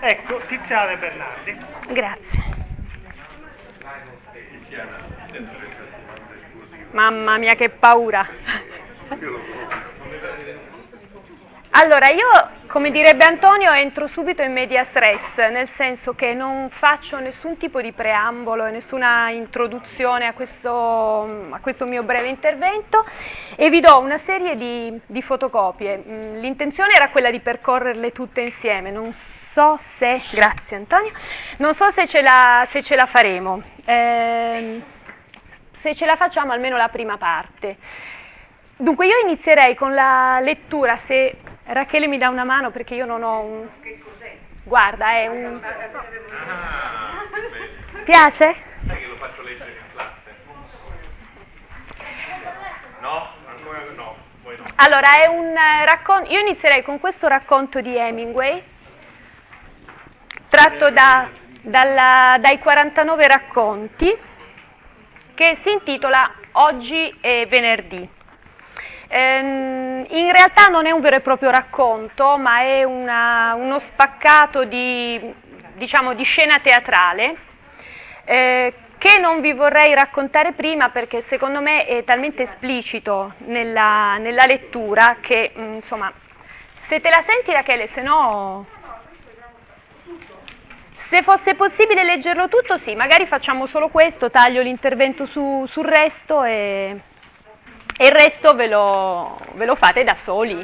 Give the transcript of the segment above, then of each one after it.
Ecco, Tiziana Bernardi. Grazie. Mamma mia che paura. Allora, io, come direbbe Antonio, entro subito in media stress, nel senso che non faccio nessun tipo di preambolo e nessuna introduzione a questo, a questo, mio breve intervento e vi do una serie di, di fotocopie. Mm, l'intenzione era quella di percorrerle tutte insieme, non so se, grazie Antonio, non so se ce la, se ce la faremo, eh, se ce la facciamo almeno la prima parte. Dunque io inizierei con la lettura, se Rachele mi dà una mano perché io non ho un... Che cos'è? Guarda, è un... Ah, Piace? Sai che lo faccio leggere in classe? No? Ancora no. no. Allora, è un eh, racconto... Io inizierei con questo racconto di Hemingway, tratto da, dalla, dai 49 racconti, che si intitola Oggi è venerdì. Ehm, in realtà non è un vero e proprio racconto, ma è una, uno spaccato di, diciamo, di scena teatrale eh, che non vi vorrei raccontare prima perché secondo me è talmente esplicito nella, nella lettura che, mm, insomma, se te la senti Rachele, se no... Se fosse possibile leggerlo tutto, sì, magari facciamo solo questo, taglio l'intervento su, sul resto e, e il resto ve lo, ve lo fate da soli.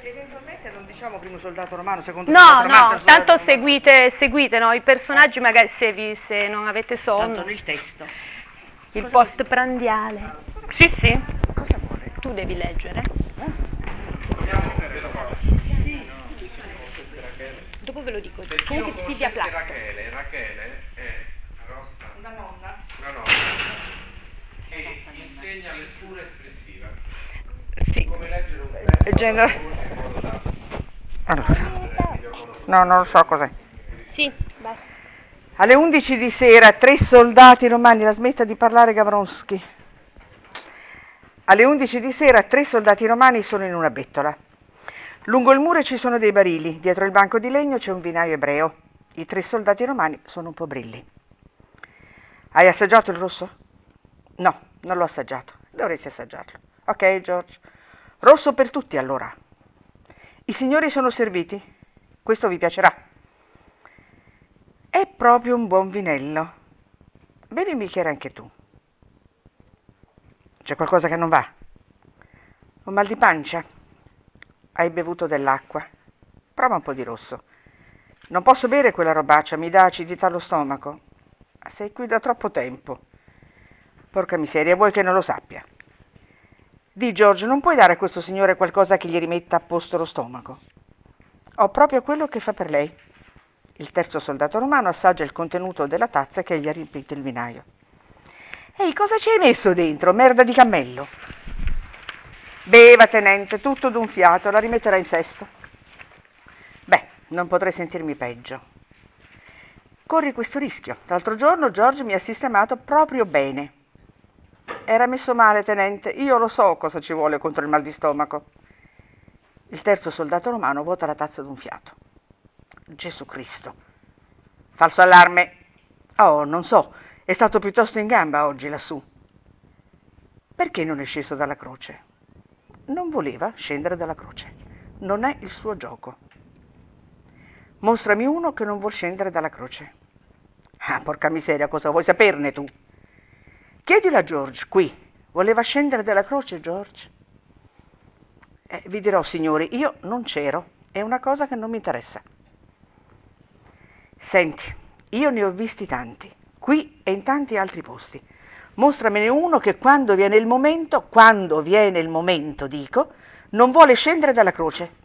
Eventualmente non diciamo primo soldato romano, secondo No, no, tanto seguite, seguite no, i personaggi magari se, vi, se non avete sonno. Tanto nel testo. Il post prandiale. Sì, sì. Cosa vuole? Tu devi leggere. Dopo ve lo dico. Comunque Silvia Plath. Rachele, Rachele è Una nonna. una nonna che insegna lettura espressiva. Sì. Come leggere un Eh, testo genere- in modo da Allora. No, non lo so cos'è. Sì, basta. Alle 11 di sera tre soldati romani, la smetta di parlare Gavronsky. Alle 11 di sera tre soldati romani sono in una bettola. Lungo il muro ci sono dei barili, dietro il banco di legno c'è un vinaio ebreo. I tre soldati romani sono un po' brilli. Hai assaggiato il rosso? No, non l'ho assaggiato. Dovresti assaggiarlo. Ok, George. Rosso per tutti allora. I signori sono serviti. Questo vi piacerà. È proprio un buon vinello. Bevi un bicchiere anche tu. C'è qualcosa che non va? Ho mal di pancia? Hai bevuto dell'acqua? Prova un po' di rosso. Non posso bere quella robaccia, mi dà acidità allo stomaco. Sei qui da troppo tempo. Porca miseria, vuoi che non lo sappia? Di George, non puoi dare a questo signore qualcosa che gli rimetta a posto lo stomaco? Ho proprio quello che fa per lei. Il terzo soldato romano assaggia il contenuto della tazza che gli ha riempito il vinaio. Ehi, cosa ci hai messo dentro? Merda di cammello. Beva, tenente, tutto d'un fiato, la rimetterà in sesto. Beh, non potrei sentirmi peggio. Corri questo rischio. L'altro giorno George mi ha sistemato proprio bene. Era messo male, tenente. Io lo so cosa ci vuole contro il mal di stomaco. Il terzo soldato romano vuota la tazza d'un fiato. Gesù Cristo. Falso allarme. Oh, non so, è stato piuttosto in gamba oggi lassù. Perché non è sceso dalla croce? Non voleva scendere dalla croce. Non è il suo gioco. Mostrami uno che non vuol scendere dalla croce. Ah, porca miseria, cosa vuoi saperne tu? Chiedilo a George, qui. Voleva scendere dalla croce, George? Eh, vi dirò, signori, io non c'ero. È una cosa che non mi interessa. Senti, io ne ho visti tanti, qui e in tanti altri posti. Mostramene uno che quando viene il momento, quando viene il momento, dico, non vuole scendere dalla croce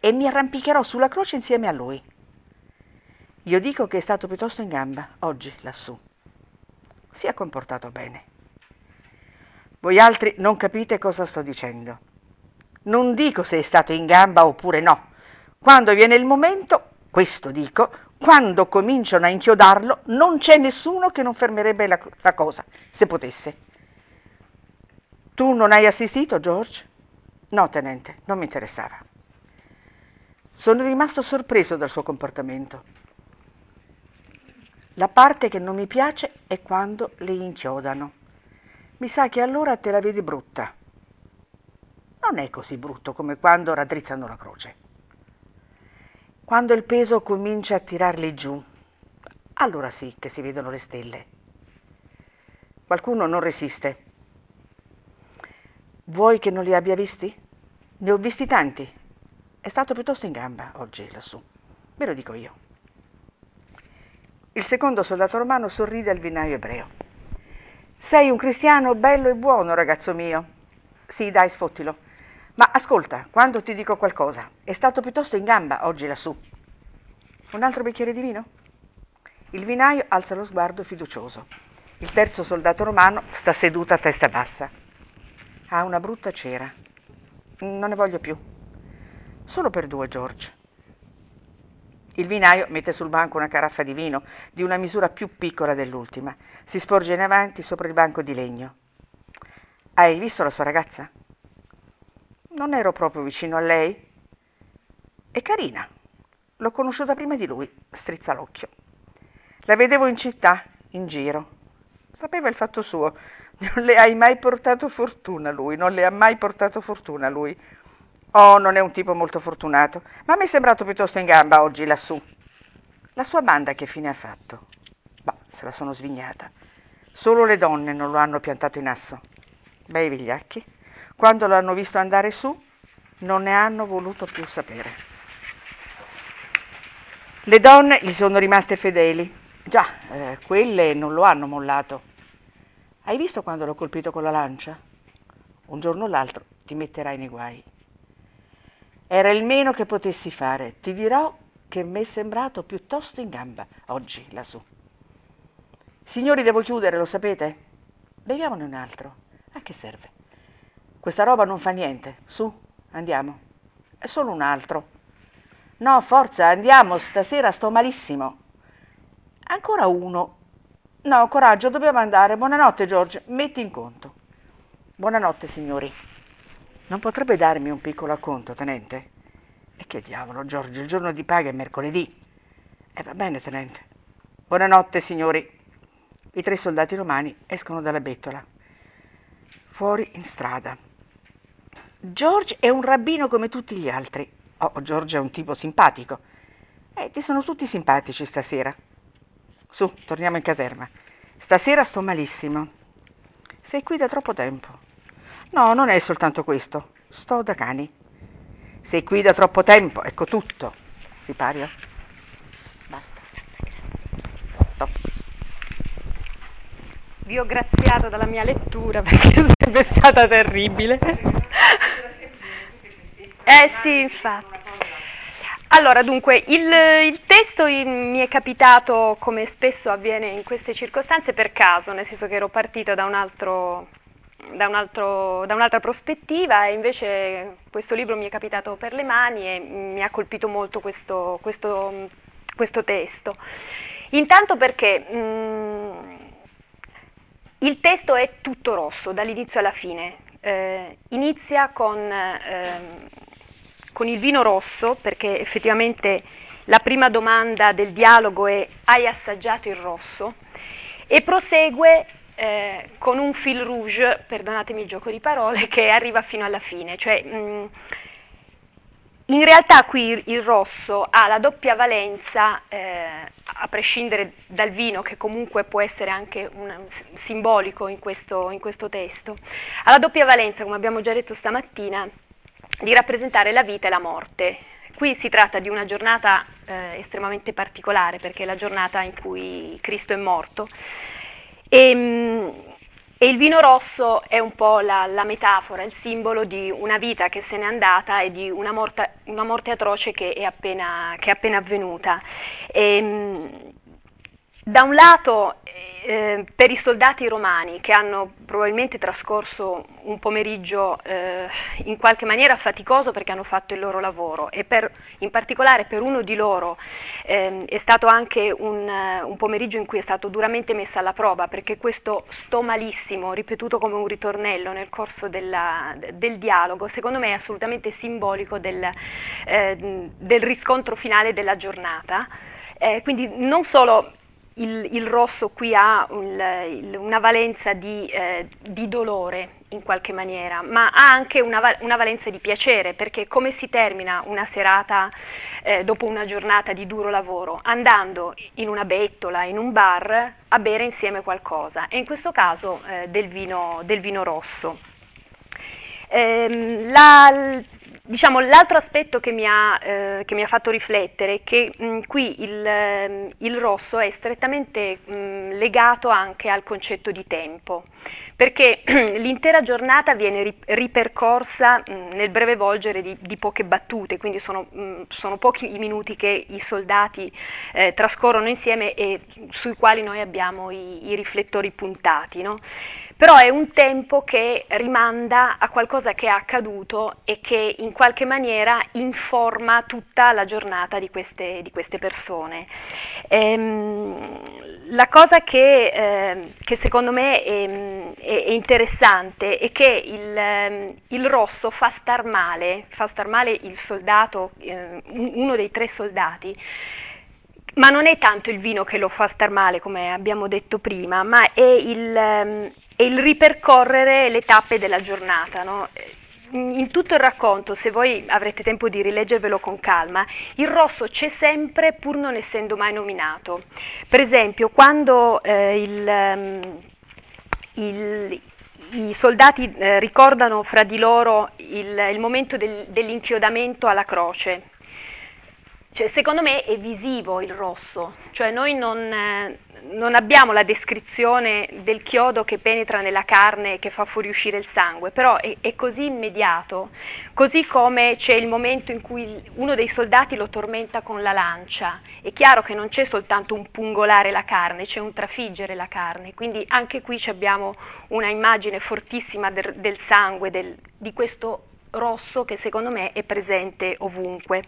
e mi arrampicherò sulla croce insieme a lui. Io dico che è stato piuttosto in gamba, oggi, lassù. Si è comportato bene. Voi altri non capite cosa sto dicendo. Non dico se è stato in gamba oppure no. Quando viene il momento, questo dico, quando cominciano a inchiodarlo, non c'è nessuno che non fermerebbe la, la cosa, se potesse. Tu non hai assistito, George? No, tenente, non mi interessava. Sono rimasto sorpreso dal suo comportamento. La parte che non mi piace è quando le inchiodano. Mi sa che allora te la vedi brutta. Non è così brutto come quando raddrizzano la croce. Quando il peso comincia a tirarli giù, allora sì che si vedono le stelle. Qualcuno non resiste. Vuoi che non li abbia visti? Ne ho visti tanti. È stato piuttosto in gamba oggi lassù. Ve lo dico io. Il secondo soldato romano sorride al vinaio ebreo. Sei un cristiano bello e buono, ragazzo mio. Sì, dai, sfottilo. Ma ascolta, quando ti dico qualcosa, è stato piuttosto in gamba oggi lassù. Un altro bicchiere di vino? Il vinaio alza lo sguardo fiducioso. Il terzo soldato romano sta seduto a testa bassa. Ha una brutta cera. Non ne voglio più. Solo per due, George. Il vinaio mette sul banco una caraffa di vino di una misura più piccola dell'ultima. Si sporge in avanti sopra il banco di legno. Hai visto la sua ragazza? Non ero proprio vicino a lei. È carina. L'ho conosciuta prima di lui, strizza l'occhio. La vedevo in città, in giro. Sapeva il fatto suo. Non le hai mai portato fortuna lui, non le ha mai portato fortuna lui. Oh, non è un tipo molto fortunato, ma mi è sembrato piuttosto in gamba oggi lassù. La sua banda che fine ha fatto? Bah, se la sono svignata. Solo le donne non lo hanno piantato in asso. Bei vigliacchi. Quando l'hanno visto andare su, non ne hanno voluto più sapere. Le donne gli sono rimaste fedeli. Già, eh, quelle non lo hanno mollato. Hai visto quando l'ho colpito con la lancia? Un giorno o l'altro ti metterai nei guai. Era il meno che potessi fare. Ti dirò che mi è sembrato piuttosto in gamba oggi lassù. Signori, devo chiudere, lo sapete? Beviamone un altro. A che serve? Questa roba non fa niente. Su, andiamo. È solo un altro. No, forza, andiamo, stasera sto malissimo. Ancora uno. No, coraggio, dobbiamo andare. Buonanotte, George. Metti in conto. Buonanotte, signori. Non potrebbe darmi un piccolo acconto, tenente? E che diavolo, Giorgio, il giorno di paga è mercoledì. E eh, va bene, tenente. Buonanotte, signori. I tre soldati romani escono dalla bettola. Fuori in strada. George è un rabbino come tutti gli altri. Oh, George è un tipo simpatico. Eh, ti sono tutti simpatici stasera. Su, torniamo in caserma. Stasera sto malissimo. Sei qui da troppo tempo. No, non è soltanto questo. Sto da cani. Sei qui da troppo tempo, ecco tutto. Sipario? Basta. Stop. Vi ho graziato dalla mia lettura perché sarebbe stata terribile. Eh sì, infatti. Allora, dunque, il, il testo in, mi è capitato, come spesso avviene in queste circostanze, per caso, nel senso che ero partita da un altro da, un altro, da, un'altra prospettiva e invece questo libro mi è capitato per le mani e mi ha colpito molto questo, questo, questo testo. Intanto perché mh, mm, il testo è tutto rosso dall'inizio alla fine, eh, inizia con, eh, con il vino rosso perché effettivamente la prima domanda del dialogo è hai assaggiato il rosso e prosegue eh, con un fil rouge, perdonatemi il gioco di parole, che arriva fino alla fine. Cioè, mh, mm, in realtà qui il rosso ha la doppia valenza, eh, a prescindere dal vino, che comunque può essere anche un, simbolico in questo, in questo testo, ha la doppia valenza, come abbiamo già detto stamattina, di rappresentare la vita e la morte. Qui si tratta di una giornata eh, estremamente particolare perché è la giornata in cui Cristo è morto e, ehm, e il vino rosso è un po' la, la, metafora, il simbolo di una vita che se n'è andata e di una, morta, una morte atroce che è appena, che è appena avvenuta. E, ehm, da un lato eh, per i soldati romani che hanno probabilmente trascorso un pomeriggio eh, in qualche maniera faticoso perché hanno fatto il loro lavoro e per, in particolare per uno di loro eh, è stato anche un, un, pomeriggio in cui è stato duramente messa alla prova perché questo sto malissimo, ripetuto come un ritornello nel corso della, del dialogo, secondo me è assolutamente simbolico del, eh, del riscontro finale della giornata. Eh, quindi non solo il, il rosso qui ha un, il, una valenza di, eh, di, dolore in qualche maniera, ma ha anche una, una, valenza di piacere, perché come si termina una serata eh, dopo una giornata di duro lavoro? Andando in una bettola, in un bar, a bere insieme qualcosa, e in questo caso eh, del, vino, del, vino, rosso. Ehm, la, Diciamo, l'altro aspetto che mi, ha, eh, che mi, ha, fatto riflettere è che mh, qui il, eh, il, rosso è strettamente mh, legato anche al concetto di tempo, perché l'intera giornata viene ri, ripercorsa nel breve volgere di, di, poche battute, quindi sono, sono, pochi i minuti che i soldati eh, trascorrono insieme e sui quali noi abbiamo i, i riflettori puntati. No? però è un tempo che rimanda a qualcosa che è accaduto e che in qualche maniera informa tutta la giornata di queste, di queste persone. Ehm, la cosa che, eh, che secondo me è, è, è, interessante è che il, ehm, il, rosso fa star male, fa star male il soldato, eh, uno dei tre soldati, ma non è tanto il vino che lo fa star male, come abbiamo detto prima, ma è il, ehm, e il ripercorrere le tappe della giornata. No? In tutto il racconto, se voi avrete tempo di rileggervelo con calma, il rosso c'è sempre pur non essendo mai nominato. Per esempio, quando eh, il, um, il, i soldati eh, ricordano fra di loro il, il momento del, dell'inchiodamento alla croce, cioè, secondo me è visivo il rosso, cioè noi non, eh, non, abbiamo la descrizione del chiodo che penetra nella carne e che fa fuoriuscire il sangue, però è, è, così immediato, così come c'è il momento in cui uno dei soldati lo tormenta con la lancia, è chiaro che non c'è soltanto un pungolare la carne, c'è un trafiggere la carne, quindi anche qui abbiamo una immagine fortissima del, del sangue, del, di questo rosso che secondo me è presente ovunque.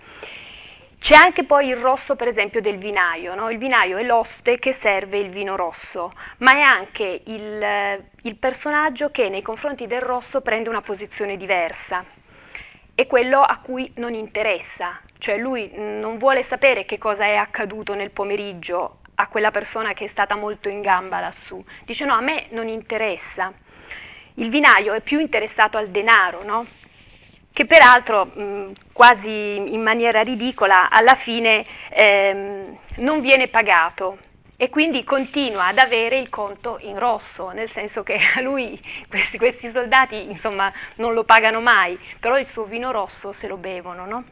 C'è anche poi il rosso, per esempio, del vinaio. No? Il vinaio è l'oste che serve il vino rosso, ma è anche il, il personaggio che nei confronti del rosso prende una posizione diversa. È quello a cui non interessa, cioè lui non vuole sapere che cosa è accaduto nel pomeriggio a quella persona che è stata molto in gamba lassù. Dice no, a me non interessa. Il vinaio è più interessato al denaro, no? Che peraltro mh, quasi in maniera ridicola alla fine ehm, non viene pagato e quindi continua ad avere il conto in rosso, nel senso che a lui questi, questi soldati insomma, non lo pagano mai, però il suo vino rosso se lo bevono. No?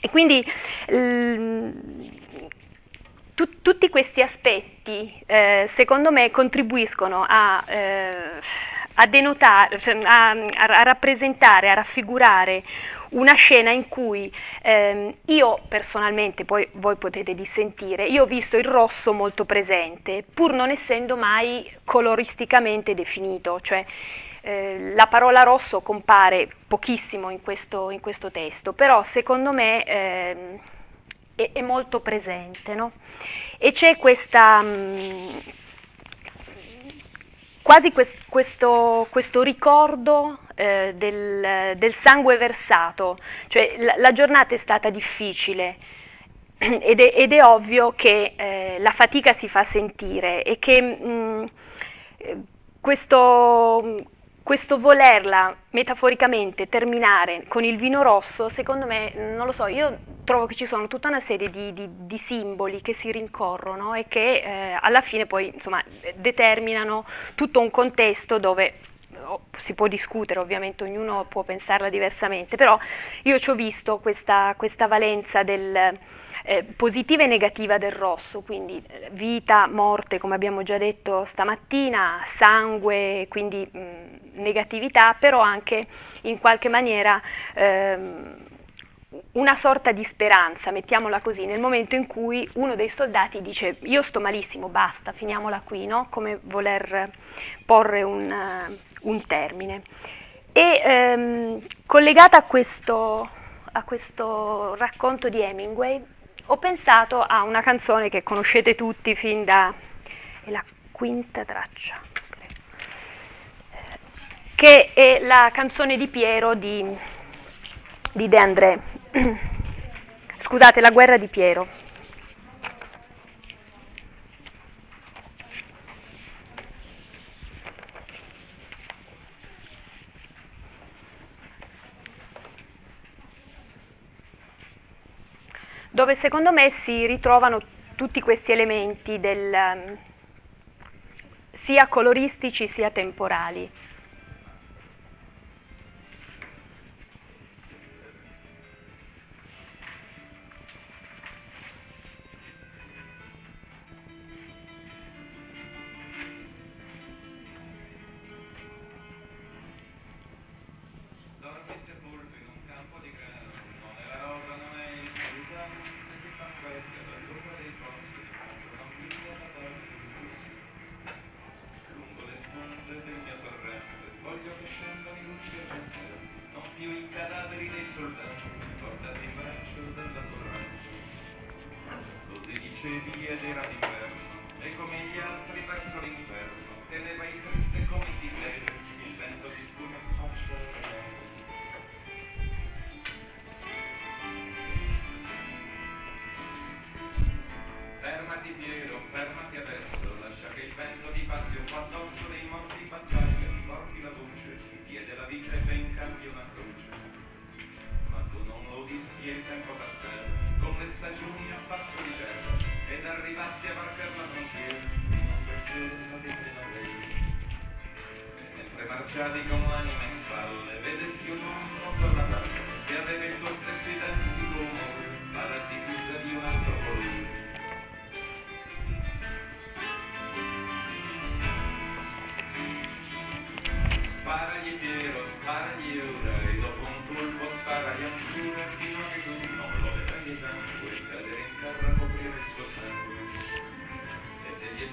E quindi l, tu, tutti questi aspetti eh, secondo me contribuiscono a... Eh, a denotare, cioè, a, a, rappresentare, a raffigurare una scena in cui ehm, io personalmente, poi voi potete dissentire, io ho visto il rosso molto presente, pur non essendo mai coloristicamente definito, cioè eh, la parola rosso compare pochissimo in questo, in questo testo, però secondo me eh, è, è, molto presente, no? E c'è questa... Mh, quasi questo, questo ricordo eh, del, del, sangue versato, cioè la, la, giornata è stata difficile ed è, ed è ovvio che eh, la fatica si fa sentire e che mh, mm, questo, questo volerla metaforicamente terminare con il vino rosso, secondo me, non lo so, io trovo che ci sono tutta una serie di, di, di simboli che si rincorrono e che eh, alla fine poi insomma, determinano tutto un contesto dove oh, si può discutere, ovviamente ognuno può pensarla diversamente, però io ci ho visto questa, questa valenza del, eh, positiva e negativa del rosso, quindi eh, vita, morte, come abbiamo già detto stamattina, sangue, quindi mh, negatività, però anche in qualche maniera ehm, una sorta di speranza, mettiamola così, nel momento in cui uno dei soldati dice io sto malissimo, basta, finiamola qui, no? come voler porre un, uh, un termine. E ehm, collegata a questo, a questo racconto di Hemingway, ho pensato a una canzone che conoscete tutti fin da è la quinta traccia, che è la canzone di Piero di, di De André. Scusate, la guerra di Piero. Dove secondo me si ritrovano tutti questi elementi del, sia coloristici sia temporali. le vie della e come gli altri verso l'inferno, te ne vai triste come ti vedi, il vento di spume Fermati Piero, fermati adesso, lascia che il vento ti passi un addosso dei morti battaglia, porti la voce, ti chiede la vita e ben cambia una croce. Ma tu non lo dissi e tempo castello, con le stagioni a passo di arrivati a marcarla con te, per giorno di primavera. Mentre marciavi con l'anima in valle, vedessi un uomo con la tarde che aveva il tuo stesso identico umore.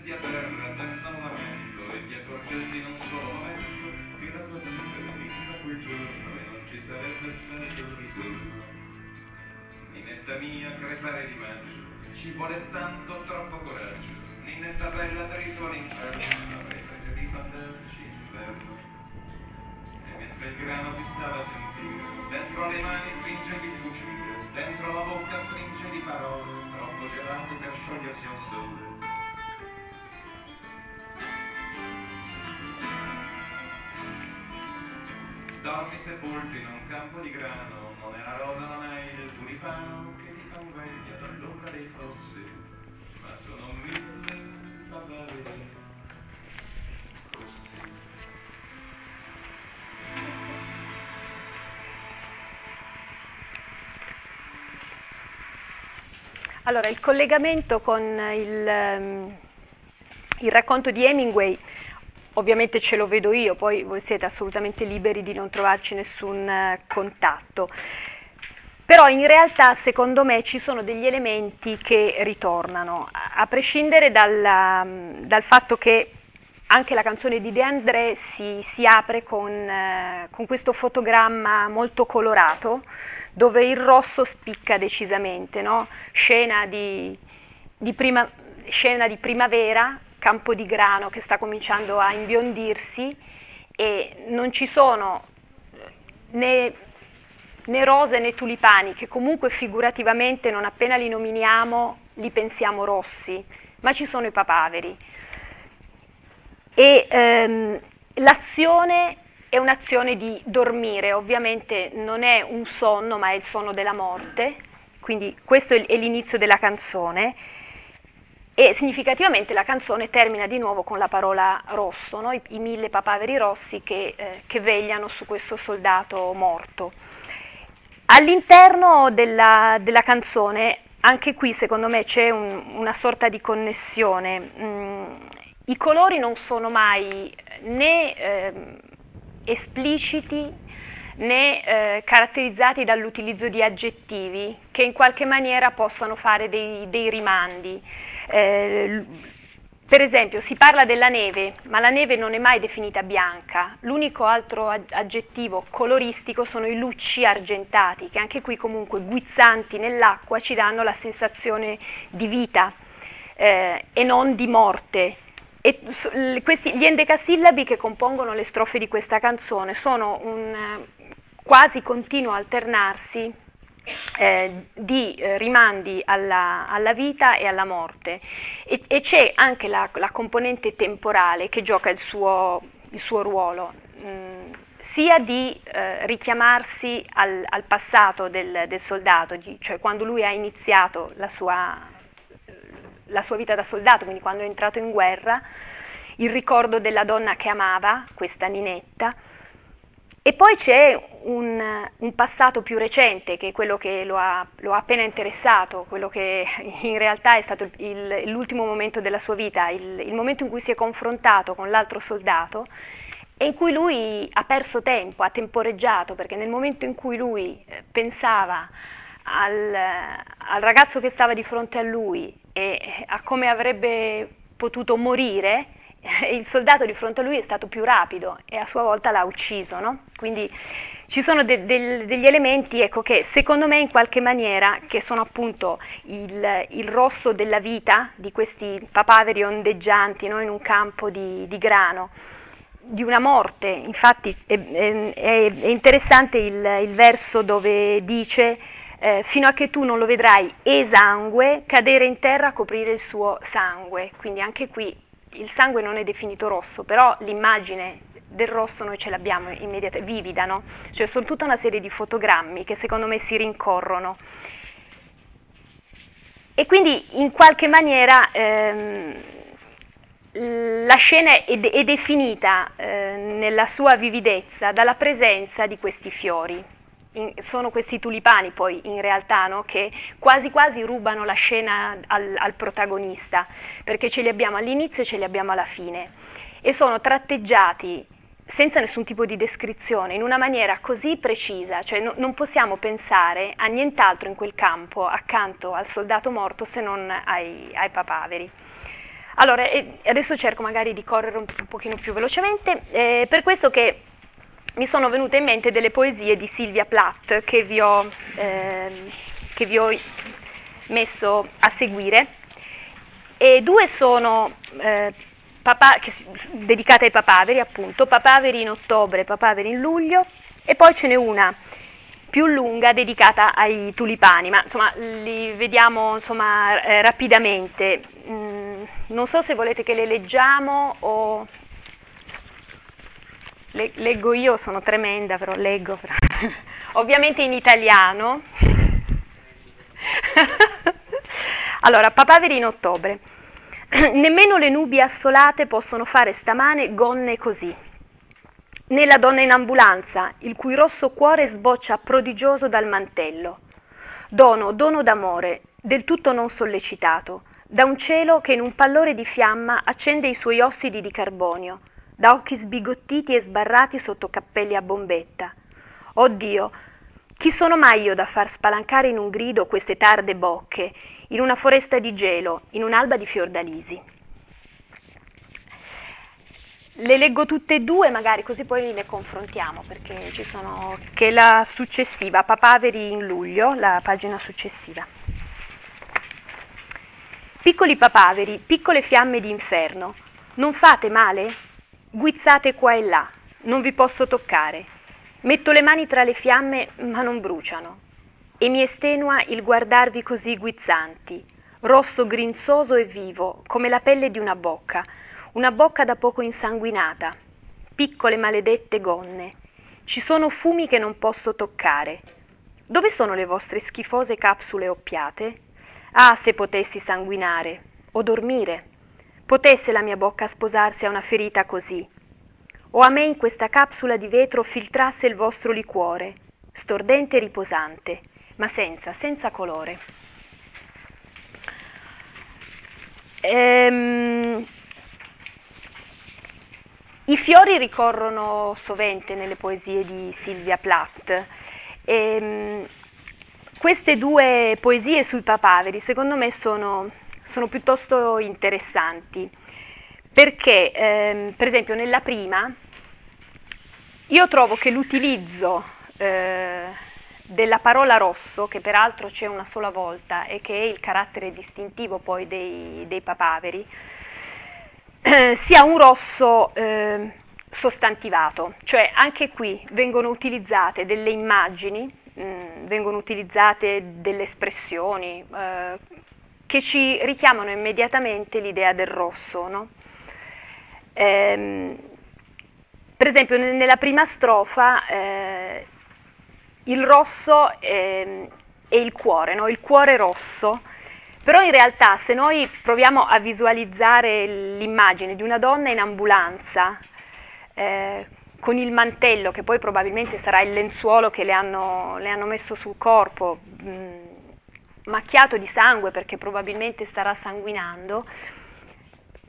Cadesti a terra senza un lamento e ti accorgesti in un solo momento che la tua vita è finita quel giorno e non ci sarebbe stato ritorno. Ninetta mia, crepare di maggio, ci vuole tanto, troppo coraggio. Ninetta bella, per i tuoi inferno, avrei preferito andarci inferno mentre il grano ti stava a sentire, dentro le mani stringevi il fucile, dentro la bocca stringevi parole, troppo gelate per sciogliersi al sole. Dormi sepolto in un campo di grano, non è la rosa, non è il tulipano che ti fa veglia dall'ombra dei fossi, ma sono mille papaveri. Allora, il collegamento con il, um, il, racconto di Hemingway, ovviamente ce lo vedo io, poi voi siete assolutamente liberi di non trovarci nessun uh, contatto. Però in realtà secondo me ci sono degli elementi che ritornano, a prescindere dalla, dal fatto che anche la canzone di De André si, si apre con, eh, con, questo fotogramma molto colorato, dove il rosso spicca decisamente, no? scena, di, di prima, scena di primavera, campo di grano che sta cominciando a imbiondirsi e non ci sono né, né rose né tulipani, che comunque figurativamente non appena li nominiamo li pensiamo rossi, ma ci sono i papaveri. E ehm, l'azione è un'azione di dormire, ovviamente non è un sonno, ma è il sonno della morte, quindi questo è l'inizio della canzone e significativamente la canzone termina di nuovo con la parola rosso, no? I, I, mille papaveri rossi che, eh, che, vegliano su questo soldato morto. All'interno della, della canzone, anche qui secondo me c'è un, una sorta di connessione. Mm, I colori non sono mai né eh, espliciti né eh, caratterizzati dall'utilizzo di aggettivi che in qualche maniera possano fare dei, dei rimandi. Eh, per esempio, si parla della neve, ma la neve non è mai definita bianca. L'unico altro aggettivo coloristico sono i lucci argentati, che anche qui comunque guizzanti nell'acqua ci danno la sensazione di vita eh, e non di morte. Questi, gli endecasillabi che compongono le strofe di questa canzone sono un quasi continuo alternarsi eh, di eh, rimandi alla, alla, vita e alla morte. E, e c'è anche la, la, componente temporale che gioca il suo, il suo ruolo, mm, sia di eh, richiamarsi al, al passato del, del soldato, cioè quando lui ha iniziato la sua, la sua vita da soldato, quindi quando è entrato in guerra, il ricordo della donna che amava, questa Ninetta, e poi c'è un, un, passato più recente, che è quello che lo ha, lo ha, appena interessato, quello che in realtà è stato il, l'ultimo momento della sua vita, il, il momento in cui si è confrontato con l'altro soldato e in cui lui ha perso tempo, ha temporeggiato, perché nel momento in cui lui eh, pensava al, al ragazzo che stava di fronte a lui e a come avrebbe potuto morire, il soldato di fronte a lui è stato più rapido e a sua volta l'ha ucciso, no? Quindi ci sono de- de- degli elementi ecco, che secondo me in qualche maniera, che sono appunto il, il rosso della vita di questi papaveri ondeggianti no? in un campo di, di, grano, di una morte, infatti è, è, è interessante il, il, verso dove dice eh, fino a che tu non lo vedrai esangue cadere in terra a coprire il suo sangue, quindi anche qui il sangue non è definito rosso, però l'immagine del rosso noi ce l'abbiamo immediatamente, vivida, no? Cioè sono tutta una serie di fotogrammi che secondo me si rincorrono. E quindi in qualche maniera ehm, la scena è, è definita eh, nella sua vividezza dalla presenza di questi fiori in, sono questi tulipani poi in realtà no, che quasi quasi rubano la scena al, al, protagonista, perché ce li abbiamo all'inizio e ce li abbiamo alla fine. E sono tratteggiati senza nessun tipo di descrizione, in una maniera così precisa, cioè no, non possiamo pensare a nient'altro in quel campo accanto al soldato morto se non ai, ai papaveri. Allora, adesso cerco magari di correre un, un pochino più velocemente, eh, per questo che mi sono venute in mente delle poesie di Silvia Plath che vi ho, eh, che vi ho messo a seguire e due sono eh, papà, che, dedicate ai papaveri appunto, papaveri in ottobre, papaveri in luglio e poi ce n'è una più lunga dedicata ai tulipani, ma insomma li vediamo insomma, eh, rapidamente. Mm, non so se volete che le leggiamo o le, leggo io, sono tremenda, però leggo. Però. Ovviamente in italiano. allora, papaveri in ottobre. Nemmeno le nubi assolate possono fare stamane gonne così. Né la donna in ambulanza, il cui rosso cuore sboccia prodigioso dal mantello. Dono, dono d'amore, del tutto non sollecitato, da un cielo che in un pallore di fiamma accende i suoi ossidi di carbonio, da occhi sbigottiti e sbarrati sotto cappelli a bombetta. Oh Dio, chi sono mai io da far spalancare in un grido queste tarde bocche, in una foresta di gelo, in un'alba di fiordalisi? Le leggo tutte e due, magari così poi le confrontiamo, perché ci sono, che la successiva, Papaveri in luglio, la pagina successiva. Piccoli papaveri, piccole fiamme d'inferno, non fate male? Guizzate qua e là, non vi posso toccare. Metto le mani tra le fiamme, ma non bruciano. E mi estenua il guardarvi così guizzanti, rosso grinzoso e vivo, come la pelle di una bocca, una bocca da poco insanguinata, piccole maledette gonne. Ci sono fumi che non posso toccare. Dove sono le vostre schifose capsule oppiate? Ah, se potessi sanguinare o dormire. Potesse la mia bocca sposarsi a una ferita così. O a me in questa capsula di vetro filtrasse il vostro liquore, stordente e riposante, ma senza, senza colore. Ehm, I fiori ricorrono sovente nelle poesie di Silvia Plath. Ehm, queste due poesie sui papaveri secondo me sono, sono piuttosto interessanti. Perché ehm, per esempio nella prima io trovo che l'utilizzo eh, della parola rosso, che peraltro c'è una sola volta e che è il carattere distintivo poi dei, dei papaveri, eh, sia un rosso eh, sostantivato, cioè anche qui vengono utilizzate delle immagini, mh, mm, vengono utilizzate delle espressioni eh, che ci richiamano immediatamente l'idea del rosso. No? Ehm, per esempio nella prima strofa eh, il rosso è, è il cuore, no? il cuore rosso, però in realtà se noi proviamo a visualizzare l'immagine di una donna in ambulanza, eh, con il mantello, che poi probabilmente sarà il lenzuolo che le hanno, le hanno messo sul corpo, mh, macchiato di sangue perché probabilmente starà sanguinando,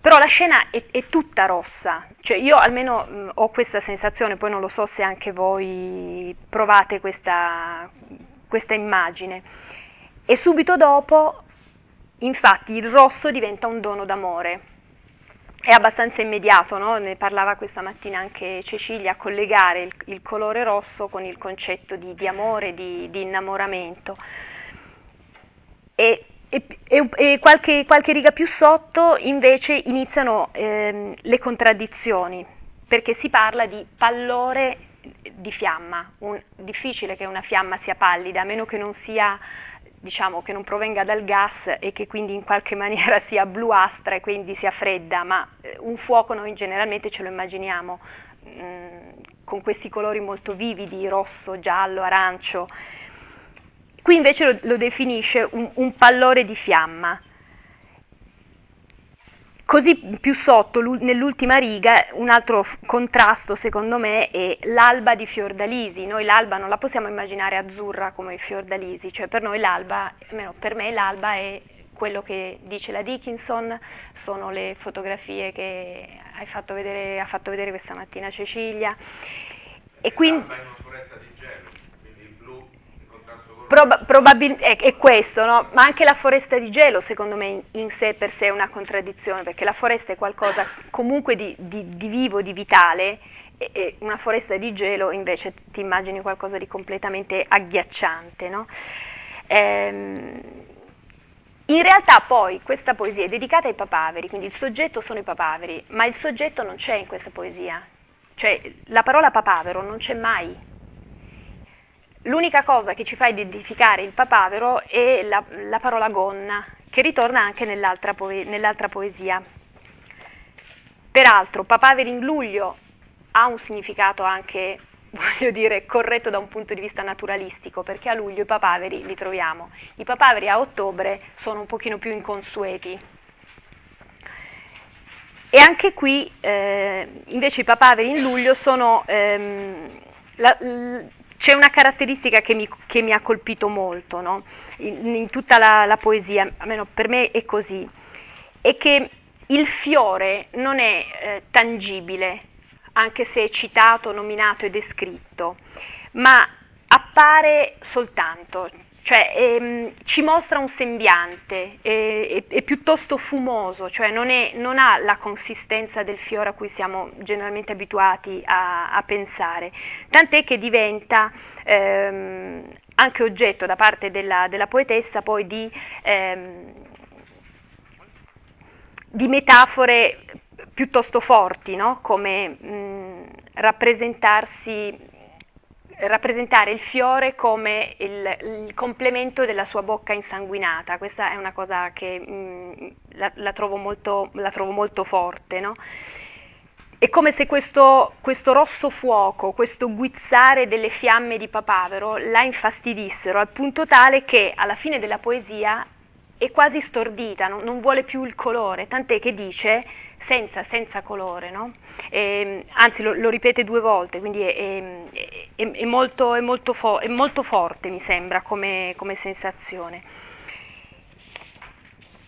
però la scena è, è tutta rossa, cioè io almeno mh, ho questa sensazione, poi non lo so se anche voi provate questa, questa immagine. E subito dopo, infatti, il rosso diventa un dono d'amore. È abbastanza immediato, no? ne parlava questa mattina anche Cecilia, collegare il, il colore rosso con il concetto di, di amore, di, di innamoramento. E e, e, qualche, qualche, riga più sotto invece iniziano ehm, le contraddizioni, perché si parla di pallore di fiamma, un, difficile che una fiamma sia pallida, a meno che non sia diciamo che non provenga dal gas e che quindi in qualche maniera sia bluastra e quindi sia fredda, ma eh, un fuoco noi generalmente ce lo immaginiamo mh, mm, con questi colori molto vividi, rosso, giallo, arancio, Qui invece lo, lo definisce un, un, pallore di fiamma. Così più sotto, nell'ultima riga, un altro contrasto secondo me è l'alba di Fiordalisi. Noi l'alba non la possiamo immaginare azzurra come Fiordalisi, cioè per noi l'alba, almeno per me l'alba è quello che dice la Dickinson, sono le fotografie che fatto vedere, ha fatto vedere questa mattina Cecilia. E quindi, Prob- probabil- è, è, questo, no? ma anche la foresta di gelo secondo me in, in, sé per sé è una contraddizione, perché la foresta è qualcosa comunque di, di, di vivo, di vitale, e, e, una foresta di gelo invece ti immagini qualcosa di completamente agghiacciante. No? Ehm, in realtà poi questa poesia è dedicata ai papaveri, quindi il soggetto sono i papaveri, ma il soggetto non c'è in questa poesia, cioè la parola papavero non c'è mai L'unica cosa che ci fa identificare il papavero è la, la parola gonna, che ritorna anche nell'altra, poe- nell'altra poesia. Peraltro, papaveri in luglio ha un significato anche, voglio dire, corretto da un punto di vista naturalistico, perché a luglio i papaveri li troviamo. I papaveri a ottobre sono un pochino più inconsueti. E anche qui, eh, invece, i papaveri in luglio sono ehm, la, c'è una caratteristica che mi, che mi ha colpito molto no? in, in, tutta la, la poesia, almeno per me è così, è che il fiore non è eh, tangibile, anche se è citato, nominato e descritto, ma appare soltanto, cioè ehm, ci mostra un sembiante, è, è, è piuttosto fumoso, cioè non, è, non, ha la consistenza del fiore a cui siamo generalmente abituati a, a pensare, tant'è che diventa ehm, anche oggetto da parte della, della poetessa poi di, ehm, di metafore piuttosto forti, no? come mh, rappresentarsi rappresentare il fiore come il, il, complemento della sua bocca insanguinata, questa è una cosa che mh, mm, la, la, trovo molto, la, trovo molto, forte. No? è come se questo, questo, rosso fuoco, questo guizzare delle fiamme di papavero la infastidissero al punto tale che alla fine della poesia è quasi stordita, non, non vuole più il colore, tant'è che dice senza, senza colore, no? e, ehm, anzi lo, lo, ripete due volte, quindi è, è, è, molto, molto, fo- è molto, forte mi sembra come, come sensazione.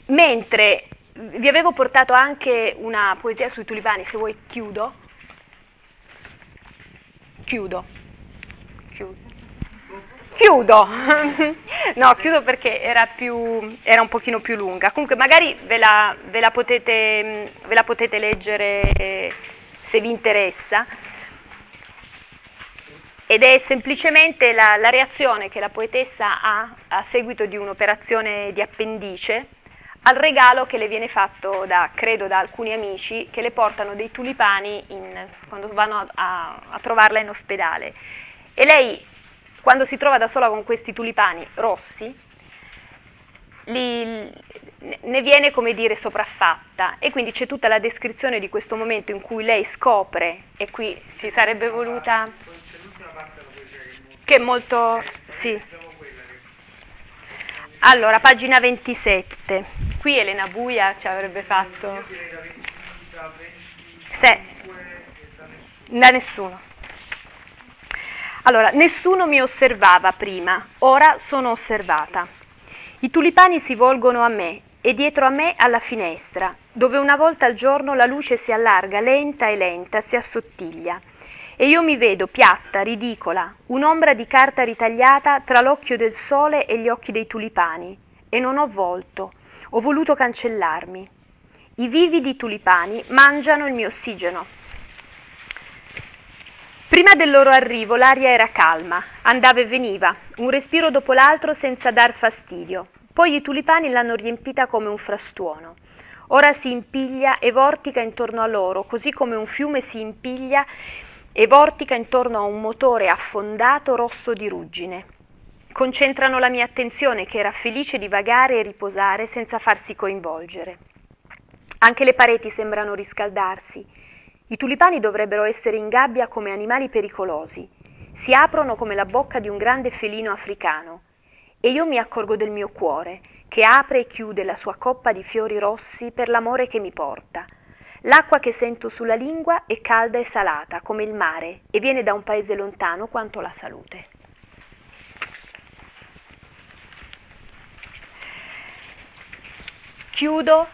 Mentre vi avevo portato anche una poesia sui tulipani, se vuoi chiudo. Chiudo. Chiudo. Chiudo, no, chiudo perché era, più, era, un pochino più lunga. Comunque magari ve la, ve la, potete, ve la potete, leggere se vi interessa. Ed è semplicemente la, la reazione che la poetessa ha a seguito di un'operazione di appendice al regalo che le viene fatto da, credo, da alcuni amici che le portano dei tulipani in, quando vanno a, a trovarla in ospedale. E lei, quando si trova da sola con questi tulipani rossi, li, ne viene, come dire, sopraffatta e quindi c'è tutta la descrizione di questo momento in cui lei scopre, e qui si sarebbe voluta... che è molto... sì. Allora, pagina 27 qui Elena Buia ci avrebbe fatto... Se. Da nessuno. Allora, nessuno mi osservava prima, ora sono osservata. I tulipani si volgono a me e dietro a me alla finestra, dove una volta al giorno la luce si allarga lenta e lenta, si assottiglia. E io mi vedo piatta, ridicola, un'ombra di carta ritagliata tra l'occhio del sole e gli occhi dei tulipani. E non ho volto, ho voluto cancellarmi. I vividi tulipani mangiano il mio ossigeno. Prima del loro arrivo l'aria era calma, andava e veniva, un respiro dopo l'altro senza dar fastidio. Poi i tulipani l'hanno riempita come un frastuono. Ora si impiglia e vortica intorno a loro, così come un fiume si impiglia e vortica intorno a un motore affondato rosso di ruggine concentrano la mia attenzione che era felice di vagare e riposare senza farsi coinvolgere. Anche le pareti sembrano riscaldarsi. I tulipani dovrebbero essere in gabbia come animali pericolosi. Si aprono come la bocca di un grande felino africano. E io mi accorgo del mio cuore, che apre e chiude la sua coppa di fiori rossi per l'amore che mi porta. L'acqua che sento sulla lingua è calda e salata, come il mare, e viene da un paese lontano quanto la salute. chiudo,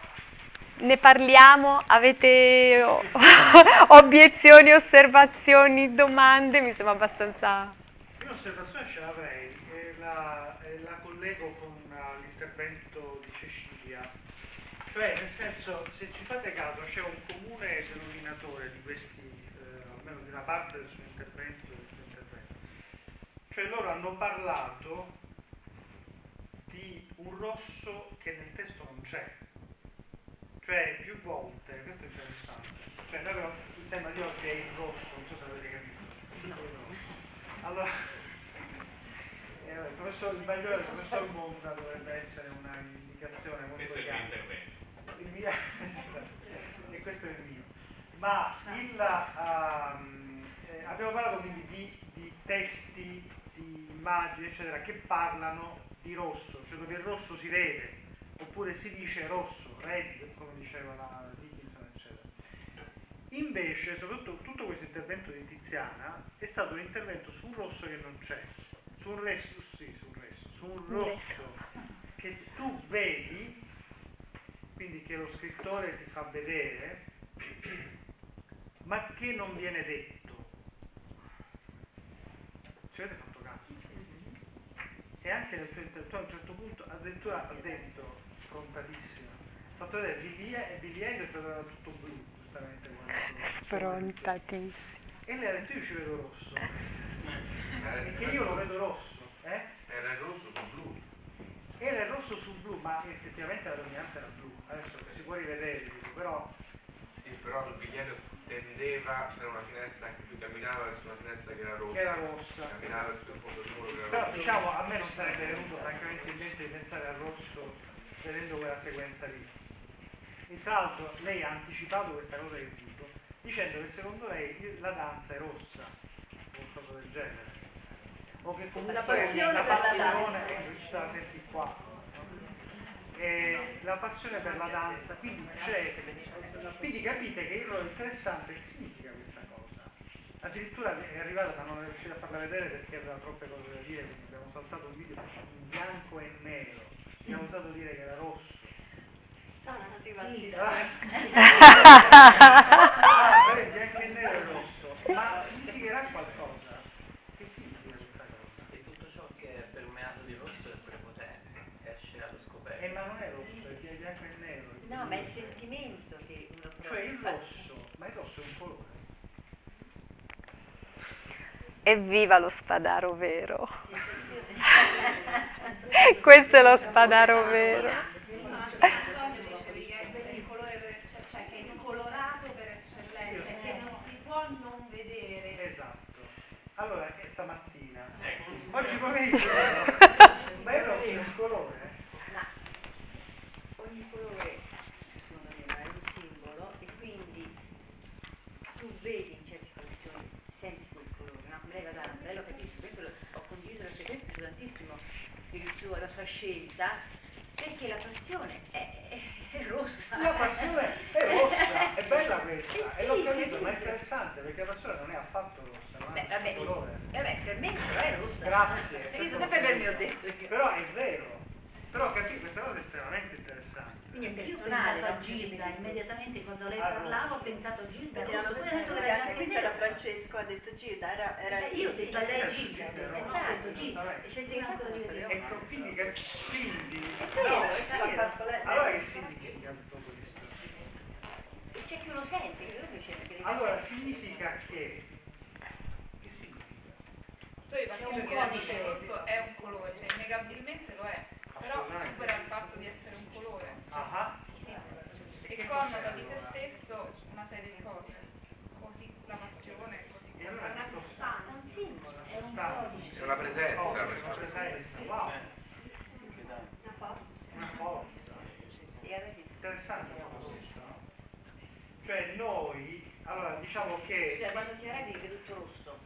ne parliamo, avete obiezioni, osservazioni, domande, mi sembra abbastanza... Io un'osservazione ce l'avrei e la, e la collego con uh, l'intervento di Cecilia, cioè nel senso se ci fate caso c'è un comune denominatore di questi, eh, almeno di una parte del suo intervento, del suo intervento. cioè loro hanno parlato di un rosso che nel testo non c'è. Cioè, più volte, questo è interessante, cioè abbiamo il tema di oggi è il rosso, non so se avete capito. No. Allora, eh, il professor il Bagliore, il professor Monda dovrebbe essere un'indicazione molto chiara. Il mio e questo è il mio. Ma il, um, eh, abbiamo parlato quindi di, di testi, di immagini, eccetera, che parlano di rosso, cioè dove il rosso si vede, oppure si dice rosso, red, come diceva la Dickinson, eccetera. Invece, soprattutto tutto questo intervento di Tiziana è stato un intervento su un rosso che non c'è, su un resto, sì, su un resto, su un rosso che tu vedi, quindi che lo scrittore ti fa vedere, ma che non viene detto. Ci avete fatto e anche nel suo intervento a un certo punto addirittura ha detto frontalissimo fatto vedere Villiers e Villiers era tutto blu giustamente frontatissimo e lei ha detto io ci vedo rosso perché io lo vedo rosso eh? era il rosso su blu era il rosso su blu ma effettivamente la dominanza era blu adesso si può rivedere però sì però il biglietto tendeva per una finestra anche più camminava verso una finestra che era rossa. Che era rossa. Camminava verso il fondo del muro che era Però rosso. diciamo a me non sarebbe venuto francamente in mente di pensare al rosso vedendo quella sequenza lì. E l'altro lei ha anticipato questa cosa che dico, dicendo che secondo lei la danza è rossa, o qualcosa del genere. O che comunque La passione la per la passione, danza. eh, ci sta, senti qua. La passione per la danza, quindi c'è, quindi capite che il interessante che significa questa cosa. Addirittura è arrivata ma non è riuscita a farla vedere perché aveva troppe cose da dire, quindi abbiamo saltato un video in bianco e nero. Abbiamo usato dire che era rosso. Sono arrivati. Ah, vedi, anche il nero il rosso. Ma significherà qualcosa? Che significa questa cosa? E tutto ciò che è permeato di rosso è prepotente, esce allo scoperto. Eh, ma non è rosso, è bianco e nero. No, ma è il sentimento che uno prova. Cioè il rosso, ma il rosso è un colore. Evviva lo spadaro vero! Questo è lo spadaro vero. il colore per eccellenza, cioè che è colorato per eccellenza, che non si può non vedere. Esatto. Allora, è stamattina. Oggi pomeriggio. Ma è un colore. Ma ogni colore, secondo me, è un simbolo e quindi tu vedi in certe situazioni, senti quel colore, no? Come lei la danza, lei lo capisce, questo ho condiviso la sua testa tantissimo il suo- la sua scelta, perché la passione è, è, è rossa. La passione è rossa, è bella questa, e l'ho Sì, capito, sì. ma è interessante perché la passione non è affatto rossa, vabbè, un colore. vabbè, per me però è rossa. Grazie. Perché sempre per me ho detto io. Però è vero. Però capito, questa cosa è estremamente interessante. Quindi è personale. pensato a no? Gilda, immediatamente quando lei Ah, parlava ho pensato a Gilda, poi ho detto che anche era qui bianco e c'era. Francesco, ha detto Gilda, era, era Eh, io ho detto a lei Gilda, ho sì, Gilda, e c'è una cosa di. Ecco, quindi, che- quindi no, allora che significa tutto questo? E c'è chi lo sente, che lui dice che Allora significa che? Che codice. il rosso è un colore, cioè innegabilmente lo è, però supera il fatto di essere un colore Ah, e connota di se stesso una serie di cose, così la passione, così e allora che cosa? È un simbolo, è un codice. È una presenza, Cosa, questa una presenza, wow, una forza. una forza. E adesso Interessante proprio questo, no? Cioè noi, allora diciamo che Cioè, quando ti arrabbi vedi tutto rosso.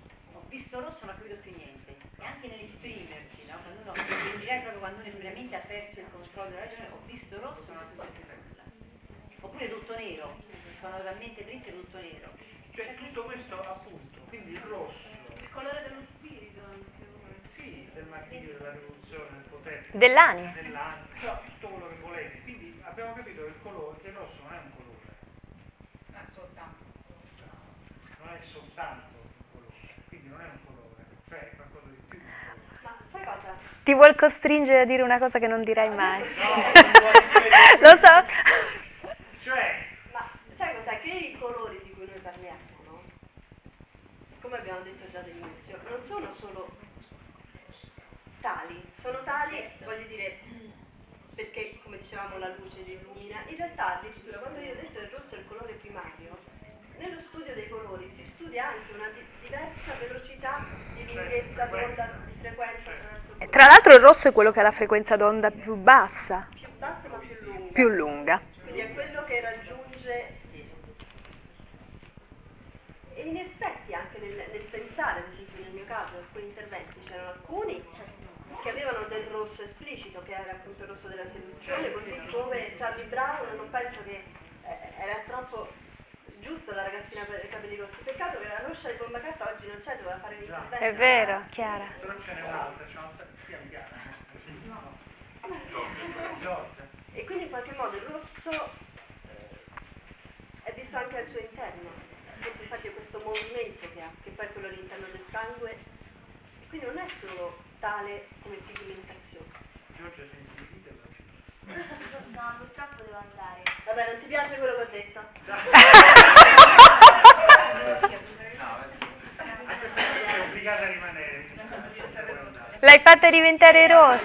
Ho visto rosso non ho capito più niente. E anche nell'esprimersi, no? Quando uno, in direi proprio quando uno veramente ha perso il controllo della ragione, ho visto rosso non ho capito più nulla. Oppure tutto nero, sono talmente triste tutto nero. cioè, tutto questo appunto, quindi il rosso, il colore dello spirito anche sì, del martirio, della rivoluzione, del potere, Dell'anima. dell'anima, però tutto quello che volete. Quindi abbiamo capito che il colore, che il rosso non è un colore, non soltanto. non è soltanto quindi non è un colore, cioè è qualcosa di più. Ma sai cosa? Ti vuol costringere a dire una cosa che non dirai mai. No, Lo so. Cioè, Ma sai cos'è? Che i colori di cui noi parliamo, no? Come abbiamo detto già all'inizio, non sono solo tali, sono tali, voglio dire, perché come dicevamo la luce li illumina, in realtà addirittura quando io ho detto il rosso è il colore primario, studio dei colori si studia anche una di- diversa velocità di lunghezza, di onda, di frequenza attraverso E Tra l'altro il rosso è quello che ha la frequenza d'onda più bassa, più bassa ma più lunga. più lunga. Quindi è quello che raggiunge e in effetti anche nel, nel pensare, ad esempio nel mio caso, alcuni interventi c'erano alcuni che avevano del rosso esplicito, che era appunto il rosso della seduzione, così come Charlie Brown, non penso che eh, era troppo giusto la ragazzina per i capelli rossi. Peccato che la roscia di bomba carta oggi non c'è, doveva fare l'intervento. È vero, Chiara. però ce n'è un'altra, c'è un'altra, si chiama Chiara. Giorgia. E quindi in qualche modo il rosso eh, è visto anche al suo interno. Forse infatti è questo movimento che ha, che poi è quello all'interno del sangue. E quindi non è solo tale come pigmentazione. Giorgia senti ditelo. No, purtroppo devo andare. Vabbè, non ti piace quello che ho detto? A questo punto è obbligata a rimanere. L'hai fatta diventare rossa.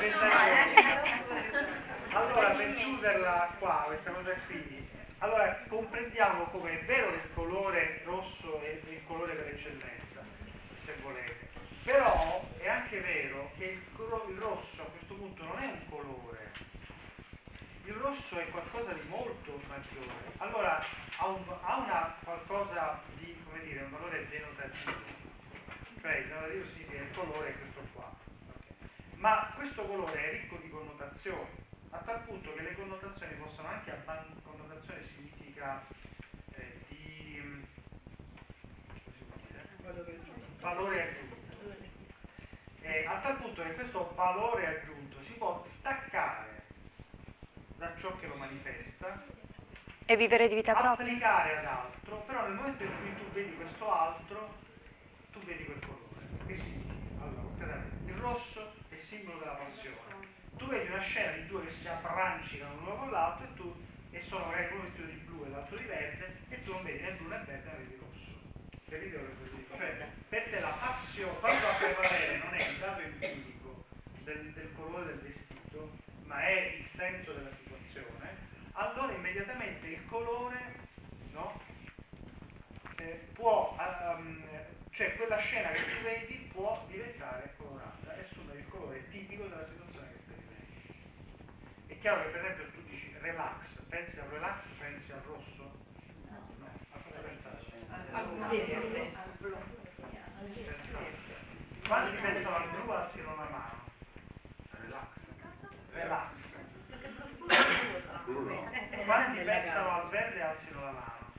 Allora, per chiuderla qua, questa cosa qui, allora comprendiamo come è vero che il colore rosso è il colore per eccellenza, se volete, però è anche vero che il, il rosso a questo punto non è un il rosso è qualcosa di molto maggiore. Allora, ha, un- ha una qualcosa di, come dire, un valore denotativo. Cioè il denotativo significa il colore è questo qua. Ok. Ma questo colore è ricco di connotazioni, a tal punto che le connotazioni possono anche abban- connotazione significa eh, di mm, dire? valore aggiunto. Eh, a tal punto che questo valore aggiunto si può staccare da ciò che lo manifesta E vivere di vita propria. applicare ad altro, però nel momento in cui tu vedi questo altro, tu vedi quel colore. Che significa? Allora, il rosso è il simbolo della passione. Tu vedi una scena di due che si abbrancicano l'uno con l'altro e tu e sono magari uno vestito di blu e l'altro di verde e tu non vedi né blu né verde, ma vedi rosso. Capite quello che dico? Cioè, per te la passione, quando a prevalere non è il dato empirico del, del colore del vestito, ma è il senso della situazione, allora immediatamente il colore no, eh, può, ehm, cioè quella scena che tu vedi può diventare colorata e assumere il colore tipico della situazione che stai vivendo. È chiaro che per esempio tu dici relax, pensi al relax, pensi al rosso? No, a cosa pensate? Quanti pensano al blu alzino la mano? Relax. Relax. Quanti pensano al verde alzino la mano?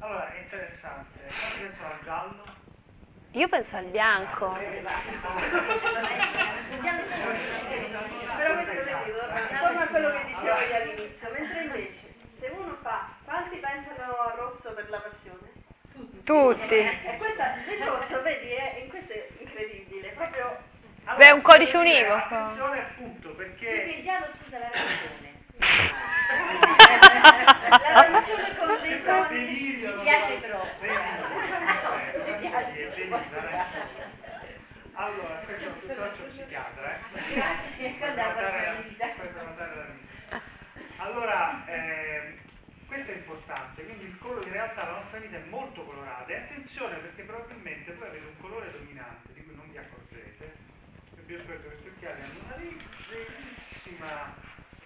Allora, è interessante. Quanti pensano al giallo? Io penso al bianco. Però questo vedi, torna a quello che dicevo io all'inizio, mentre invece se uno fa quanti pensano al rosso per la passione? Tutti. E questa il rosso, vedi, è, in questo è incredibile, proprio Beh, è un codice univoco. Attenzione appunto, perché già lo scusa la ragione. la ragione con dei è delirio. Mi piace troppo. È eh. Allora, questo è un tutt'altro psichiatra, eh? Grazie, quando ha Notare la- la vita. Allora, ehm, questo è importante, quindi il colore in realtà la nostra vita è molto colorata e attenzione perché probabilmente voi avete un colore dominante di cui non vi accorgete. E che questi occhiali hanno una leggerissima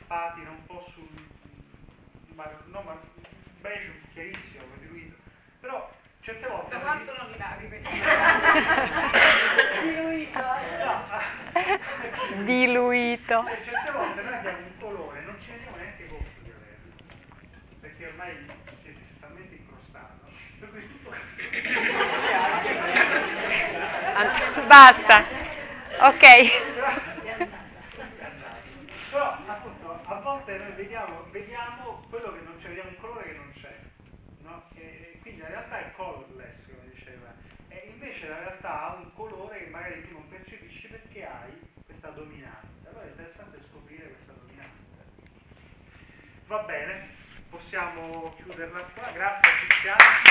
patina un po' sul ma, no, ma beige chiarissimo, come diluito. Però certe volte Da quanto non li lavi? Diluito. No. Diluito. Eh, certe volte noi abbiamo un colore, non ci rendiamo neanche conto di averlo, perché ormai siete talmente incrostato, per cui tutto Basta. Ok. Però appunto a volte noi vediamo, vediamo quello che non c'è, vediamo un colore che non c'è, no? Quindi la realtà è colorless, come diceva, e invece la realtà ha un colore che magari tu non percepisci perché hai questa dominante. Allora è interessante scoprire questa dominante. Va bene, possiamo chiuderla qua, grazie a Tiziano.